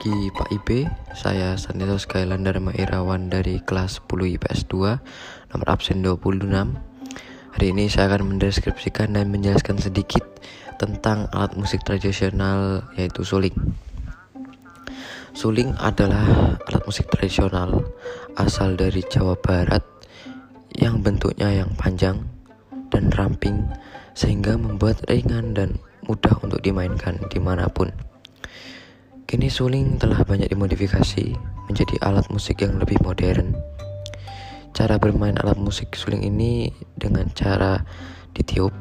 bagi Pak IB, saya Sanito Skyland Dharma Irawan dari kelas 10 IPS 2, nomor absen 26. Hari ini saya akan mendeskripsikan dan menjelaskan sedikit tentang alat musik tradisional yaitu suling. Suling adalah alat musik tradisional asal dari Jawa Barat yang bentuknya yang panjang dan ramping sehingga membuat ringan dan mudah untuk dimainkan di mana pun. Kini suling telah banyak dimodifikasi menjadi alat musik yang lebih modern. Cara bermain alat musik suling ini dengan cara ditiup.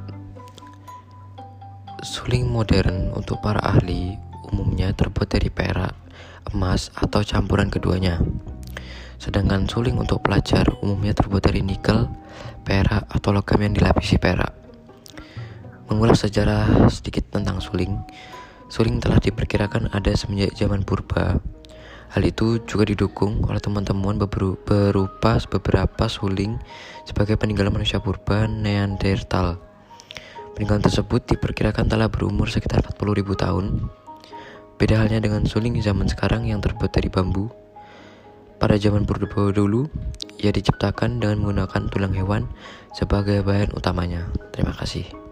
Suling modern untuk para ahli umumnya terbuat dari perak, emas, atau campuran keduanya. Sedangkan suling untuk pelajar umumnya terbuat dari nikel, perak, atau logam yang dilapisi perak. Mengulas sejarah sedikit tentang suling, Suling telah diperkirakan ada semenjak zaman purba. Hal itu juga didukung oleh teman-teman berupa beberapa suling sebagai peninggalan manusia purba Neanderthal. Peninggalan tersebut diperkirakan telah berumur sekitar 40.000 tahun. Beda halnya dengan suling zaman sekarang yang terbuat dari bambu. Pada zaman purba dulu, ia diciptakan dengan menggunakan tulang hewan sebagai bahan utamanya. Terima kasih.